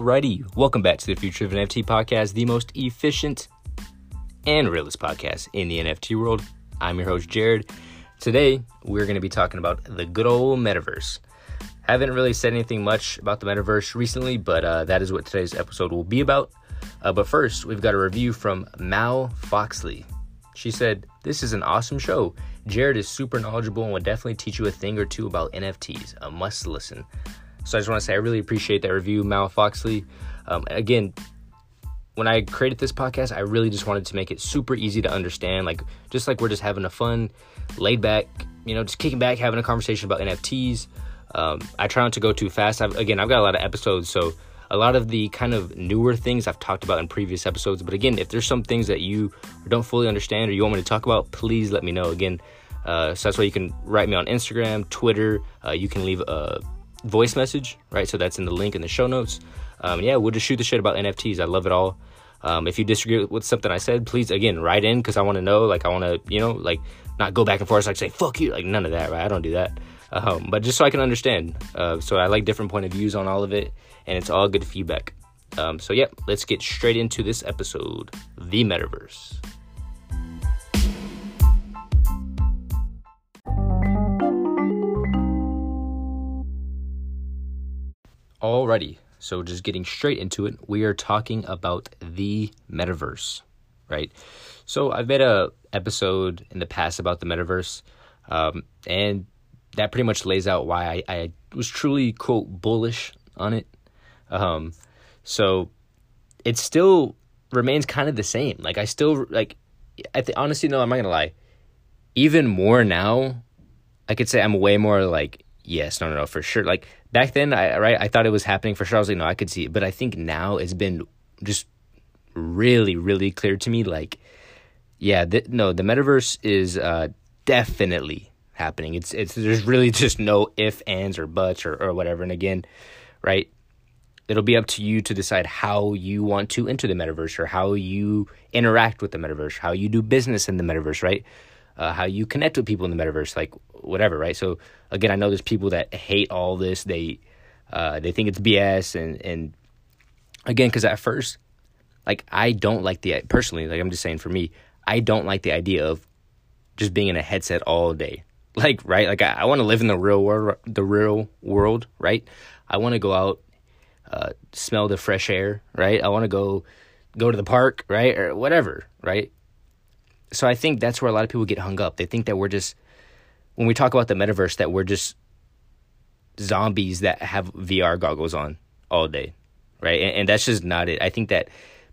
Alrighty, welcome back to the Future of NFT podcast, the most efficient and realist podcast in the NFT world. I'm your host, Jarrod. Today, we're going to be talking about the good old metaverse. Haven't really said anything much about the metaverse recently, but uh, that is what today's episode will be about. Uh, but first, we've got a review from Mal Foxley. She said, This is an awesome show. Jarrod is super knowledgeable and will definitely teach you a thing or two about NFTs. A must listen. So I just want to say I really appreciate that review, Mal Foxley. Um, again, when I created this podcast, I really just wanted to make it super easy to understand. Like, just like we're just having a fun, laid back, you know, just kicking back, having a conversation about NFTs. Um, I try not to go too fast. I've, again, I've got a lot of episodes, so a lot of the kind of newer things I've talked about in previous episodes. But again, if there's some things that you don't fully understand or you want me to talk about, please let me know. Again, uh, so that's why you can write me on Instagram, Twitter. Uh, you can leave a voice message, right? So that's in the link in the show notes. Um, yeah, we'll just shoot the shit about NFTs. I love it all. Um, if you disagree with something I said, please again write in because I want to know. Like I want to, you know, like not go back and forth like say fuck you, like none of that, right? I don't do that. Um, but just so I can understand. Uh, so I like different point of views on all of it, and it's all good feedback. Um, so yeah, let's get straight into this episode, the metaverse. Alrighty, so just getting straight into it, we are talking about the metaverse, right? So I've made a episode in the past about the metaverse, um, and that pretty much lays out why I, I was truly quote bullish on it. Um, so it still remains kind of the same. Like I still like, I th- honestly no, I'm not gonna lie. Even more now, I could say I'm way more like yes, no, no, no, for sure. Like back then, I right, I thought it was happening for sure. I was like, no, I could see it, but I think now it's been just really, really clear to me. Like, yeah, th- no, the metaverse is uh, definitely happening. It's it's there's really just no if, ands, or buts or or whatever. And again, right, it'll be up to you to decide how you want to enter the metaverse or how you interact with the metaverse, how you do business in the metaverse, right? Uh, how you connect with people in the metaverse, like whatever, right? So again, I know there's people that hate all this. They uh, they think it's BS, and and again, because at first, like I don't like the personally, like I'm just saying for me, I don't like the idea of just being in a headset all day. Like right, like I, I want to live in the real world, the real world, right? I want to go out, uh, smell the fresh air, right? I want to go go to the park, right, or whatever, right? So I think that's where a lot of people get hung up. They think that we're just when we talk about the metaverse that we're just zombies that have VR goggles on all day, right? And, and that's just not it. I think that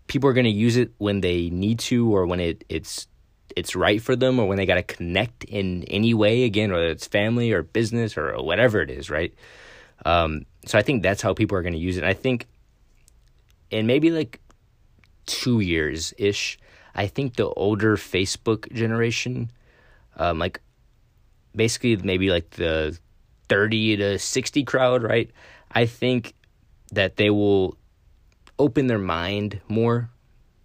people are going to use it when they need to or when it it's it's right for them or when they got to connect in any way again whether it's family or business or whatever it is right um, so i think that's how people are going to use it and i think in maybe like two years ish i think the older facebook generation um, like basically maybe like the 30 to 60 crowd, right? I think that they will open their mind more,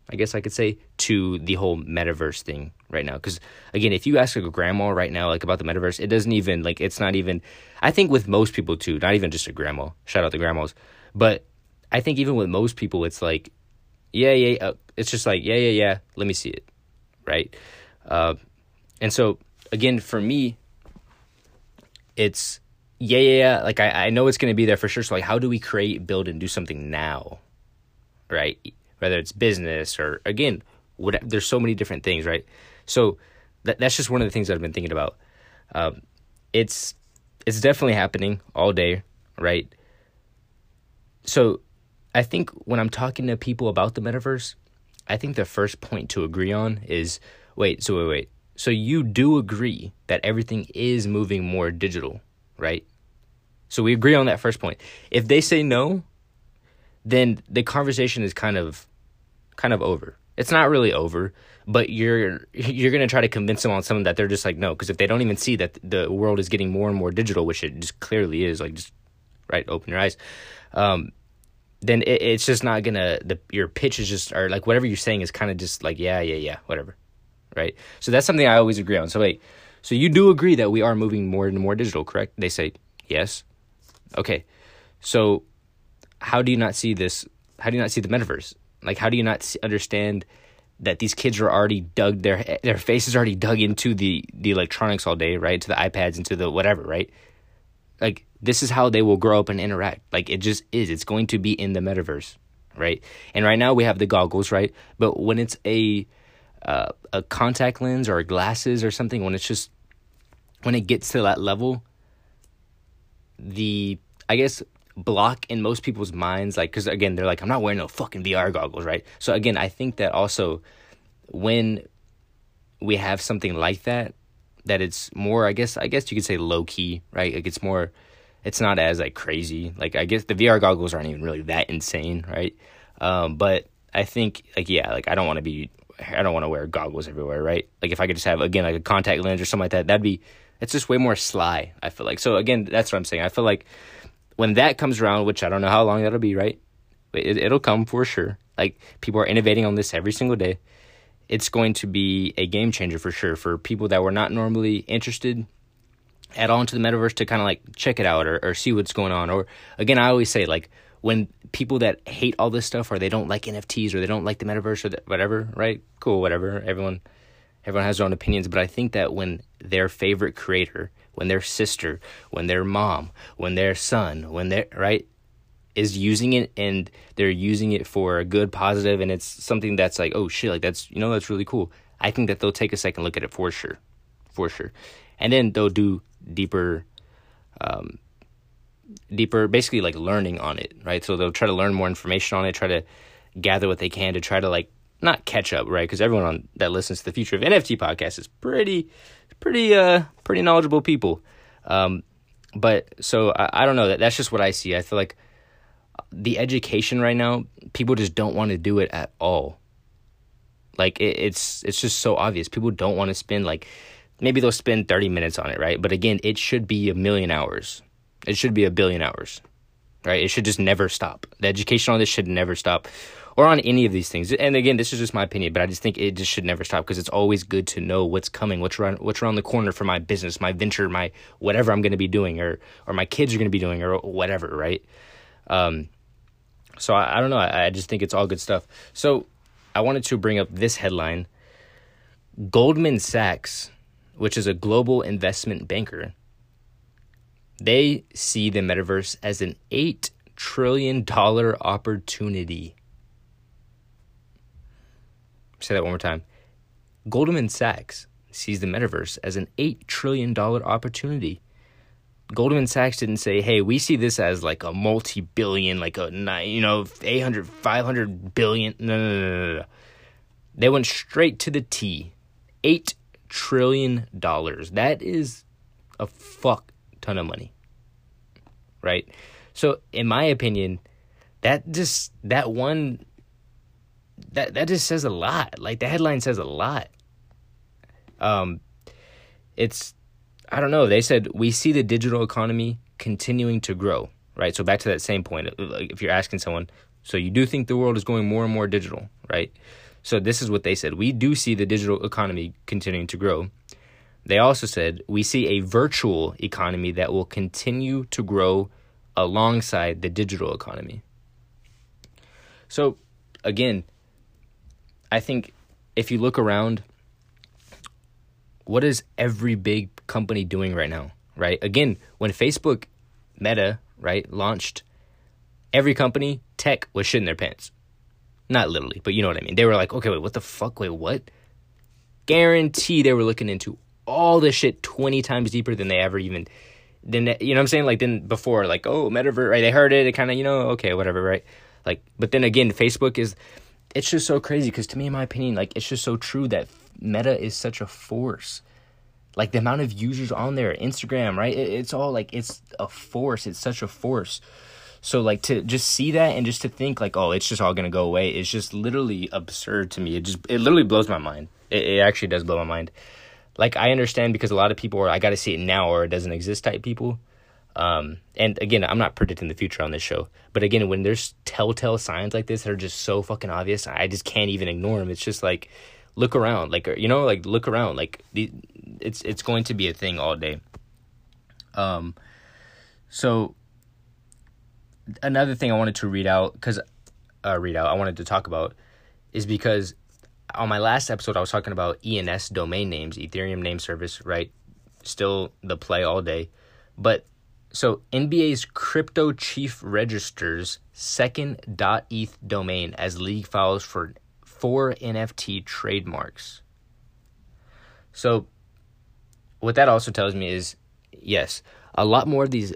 I guess I could say, to the whole metaverse thing right now. Because again, if you ask a grandma right now, like about the metaverse, it doesn't even, like, it's not even, I think with most people too, not even just a grandma, shout out to grandmas, but I think even with most people, it's like, yeah, yeah, uh, it's just like, yeah, yeah, yeah, let me see it, right? Uh, and so, again, for me, it's yeah, yeah, yeah. Like I, I know it's gonna be there for sure. So like, how do we create, build, and do something now, right? Whether it's business or again, what there's so many different things, right? So that that's just one of the things I've been thinking about. Um, it's it's definitely happening all day, right? So I think when I'm talking to people about the metaverse, I think the first point to agree on is wait, so wait, wait. So you do agree that everything is moving more digital, right? So we agree on that first point. If they say no, then the conversation is kind of kind of over. It's not really over, but you're you're going to try to convince them on something that they're just like no, because if they don't even see that the world is getting more and more digital, which it just clearly is, like just right, open your eyes. Um, then it, it's just not gonna the your pitch is just or like whatever you're saying is kind of just like yeah yeah yeah whatever right? So that's something I always agree on. So wait, so you do agree that we are moving more and more digital, correct? They say yes. Okay, so how do you not see this? How do you not see the metaverse? Like, how do you not see, understand that these kids are already dug their their faces already dug into the the electronics all day, right? To the iPads, into the whatever, right? Like, this is how they will grow up and interact. Like, it just is. It's going to be in the metaverse, right? And right now we have the goggles, right? But when it's a uh, a contact lens or glasses or something, when it's just when it gets to that level, the I guess block in most people's minds like because again they're like i'm not wearing no fucking vr goggles right so again i think that also when we have something like that that it's more i guess i guess you could say low key right like it's more it's not as like crazy like i guess the vr goggles aren't even really that insane right um but i think like yeah like i don't want to be i don't want to wear goggles everywhere right like if i could just have again like a contact lens or something like that that'd be it's just way more sly i feel like so again that's what i'm saying i feel like when that comes around, which I don't know how long that'll be, right? It, it'll come for sure. Like people are innovating on this every single day. It's going to be a game changer for sure for people that were not normally interested at all into the metaverse to kind of like check it out or, or see what's going on. Or again, I always say like when people that hate all this stuff or they don't like NFTs or they don't like the metaverse or whatever, right? Cool, whatever. Everyone everyone has their own opinions, but I think that when their favorite creator when their sister, when their mom, when their son, when they're right is using it and they're using it for a good positive and it's something that's like, oh shit, like that's you know, that's really cool. I think that they'll take a second look at it for sure. For sure. And then they'll do deeper um deeper basically like learning on it, right? So they'll try to learn more information on it, try to gather what they can to try to like not catch up, right? Because everyone on that listens to the Future of NFT podcast is pretty pretty uh pretty knowledgeable people. Um, but so I, I don't know that that's just what I see. I feel like the education right now, people just don't want to do it at all. Like it, it's it's just so obvious. People don't want to spend like maybe they'll spend 30 minutes on it, right? But again, it should be a million hours. It should be a billion hours. Right? It should just never stop. The education on this should never stop or on any of these things. And again, this is just my opinion, but I just think it just should never stop because it's always good to know what's coming, what's around, what's around the corner for my business, my venture, my whatever I'm going to be doing, or or my kids are going to be doing, or whatever, right? Um, so I, I don't know. I, I just think it's all good stuff. So I wanted to bring up this headline: Goldman Sachs, which is a global investment banker, they see the metaverse as an eight trillion dollar opportunity. Say that one more time. Goldman Sachs sees the metaverse as an $8 trillion opportunity. Goldman Sachs didn't say, hey, we see this as like a multi billion, like a, you know, 800, 500 billion. No, no, no, no, no. They went straight to the T. $8 trillion. That is a fuck ton of money. Right? So, in my opinion, that just, that one that that just says a lot. Like the headline says a lot. Um, it's I don't know. They said we see the digital economy continuing to grow. Right. So back to that same point. Uh, if you're asking someone, so you do think the world is going more and more digital, right? So this is what they said. We do see the digital economy continuing to grow. They also said we see a virtual economy that will continue to grow alongside the digital economy. So again, I think if you look around, what is every big company doing right now? Right? Again, when Facebook, Meta, right, launched, every company, tech was shitting their pants. Not literally, but you know what I mean. They were like, okay, wait, what the fuck? Wait, what? Guarantee they were looking into all this shit 20 times deeper than they ever even then you know what I'm saying like then before like oh metaverse right they heard it it kind of you know okay whatever right like but then again Facebook is it's just so crazy because to me, in my opinion, like it's just so true that Meta is such a force. Like the amount of users on there, Instagram, right? It, it's all like it's a force. It's such a force. So like to just see that and just to think like, oh, it's just all gonna go away. It's just literally absurd to me. It just it literally blows my mind. It, it actually does blow my mind. Like I understand because a lot of people are I got to see it now or it doesn't exist type people. Um, and again, I'm not predicting the future on this show, but again, when there's telltale signs like this that are just so fucking obvious, I just can't even ignore them. It's just like, look around, like you know, like look around, like the, it's it's going to be a thing all day. Um, so another thing I wanted to read out because uh, read out I wanted to talk about is because on my last episode I was talking about ENS domain names, Ethereum name service, right? Still the play all day, but so NBA's crypto chief registers second .eth domain as league files for four NFT trademarks. So what that also tells me is yes, a lot more of these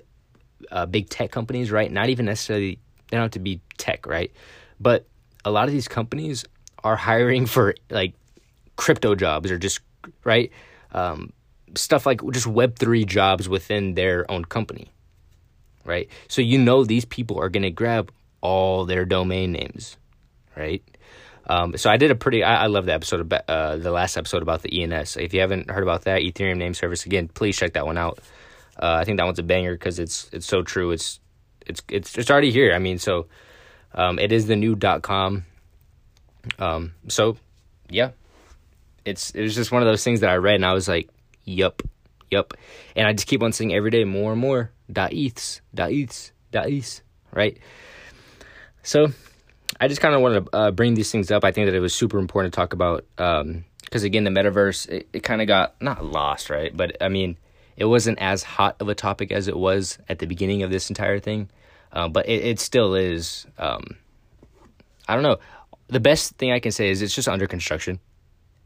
uh, big tech companies, right? Not even necessarily they don't have to be tech, right? But a lot of these companies are hiring for like crypto jobs or just right um, stuff like just Web three jobs within their own company, right? So you know these people are gonna grab all their domain names, right? Um, so I did a pretty. I, I love the episode about uh, the last episode about the ENS. If you haven't heard about that Ethereum name service, again, please check that one out. Uh, I think that one's a banger because it's it's so true. It's it's it's it's already here. I mean, so um, it is the new dot com. Um, so yeah, it's it was just one of those things that I read and I was like, yup, yup, and I just keep on seeing every day more and more dot eths dot eths dot eths right. So I just kind of wanted to uh, bring these things up. I think that it was super important to talk about because um, again, the metaverse it, it kind of got not lost, right? But I mean, it wasn't as hot of a topic as it was at the beginning of this entire thing, uh, but it, it, still is. Um, I don't know. The best thing I can say is it's just under construction,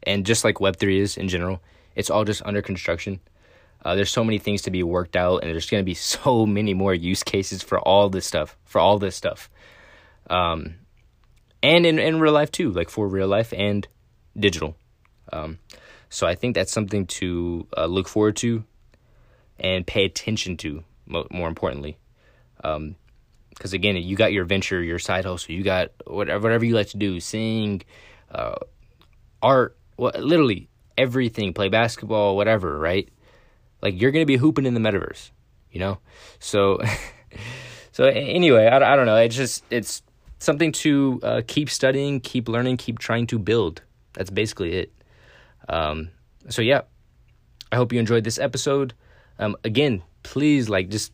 and just like Web three is in general, it's all just under construction. Uh, there's so many things to be worked out, and there's going to be so many more use cases for all this stuff. For all this stuff. Um, and in, in real life too, like for real life and digital. Um, so I think that's something to uh, look forward to and pay attention to, mo- more importantly. Because um, again, you got your venture, your side hustle, you got whatever, whatever you like to do, sing, uh, art, well, literally everything, play basketball, whatever, right? Like you're gonna be hooping in the metaverse, you know. So, so anyway, I, I don't know. It's just it's something to uh, keep studying, keep learning, keep trying to build. That's basically it. Um, so yeah, I hope you enjoyed this episode. Um, again, please like just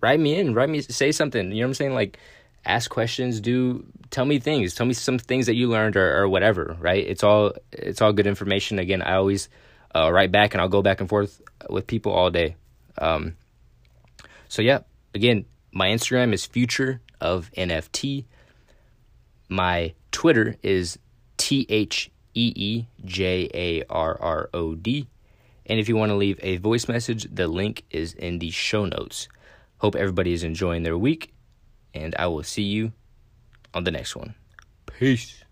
write me in, write me, say something. You know what I'm saying? Like, ask questions, do tell me things, tell me some things that you learned or, or whatever. Right? It's all it's all good information. Again, I always uh, write back and I'll go back and forth with people all day. Um, so yeah, again, my Instagram is future of NFT. My Twitter is T H E E J A R R O D. And if you want to leave a voice message, the link is in the show notes. Hope everybody is enjoying their week, and I will see you on the next one. Peace.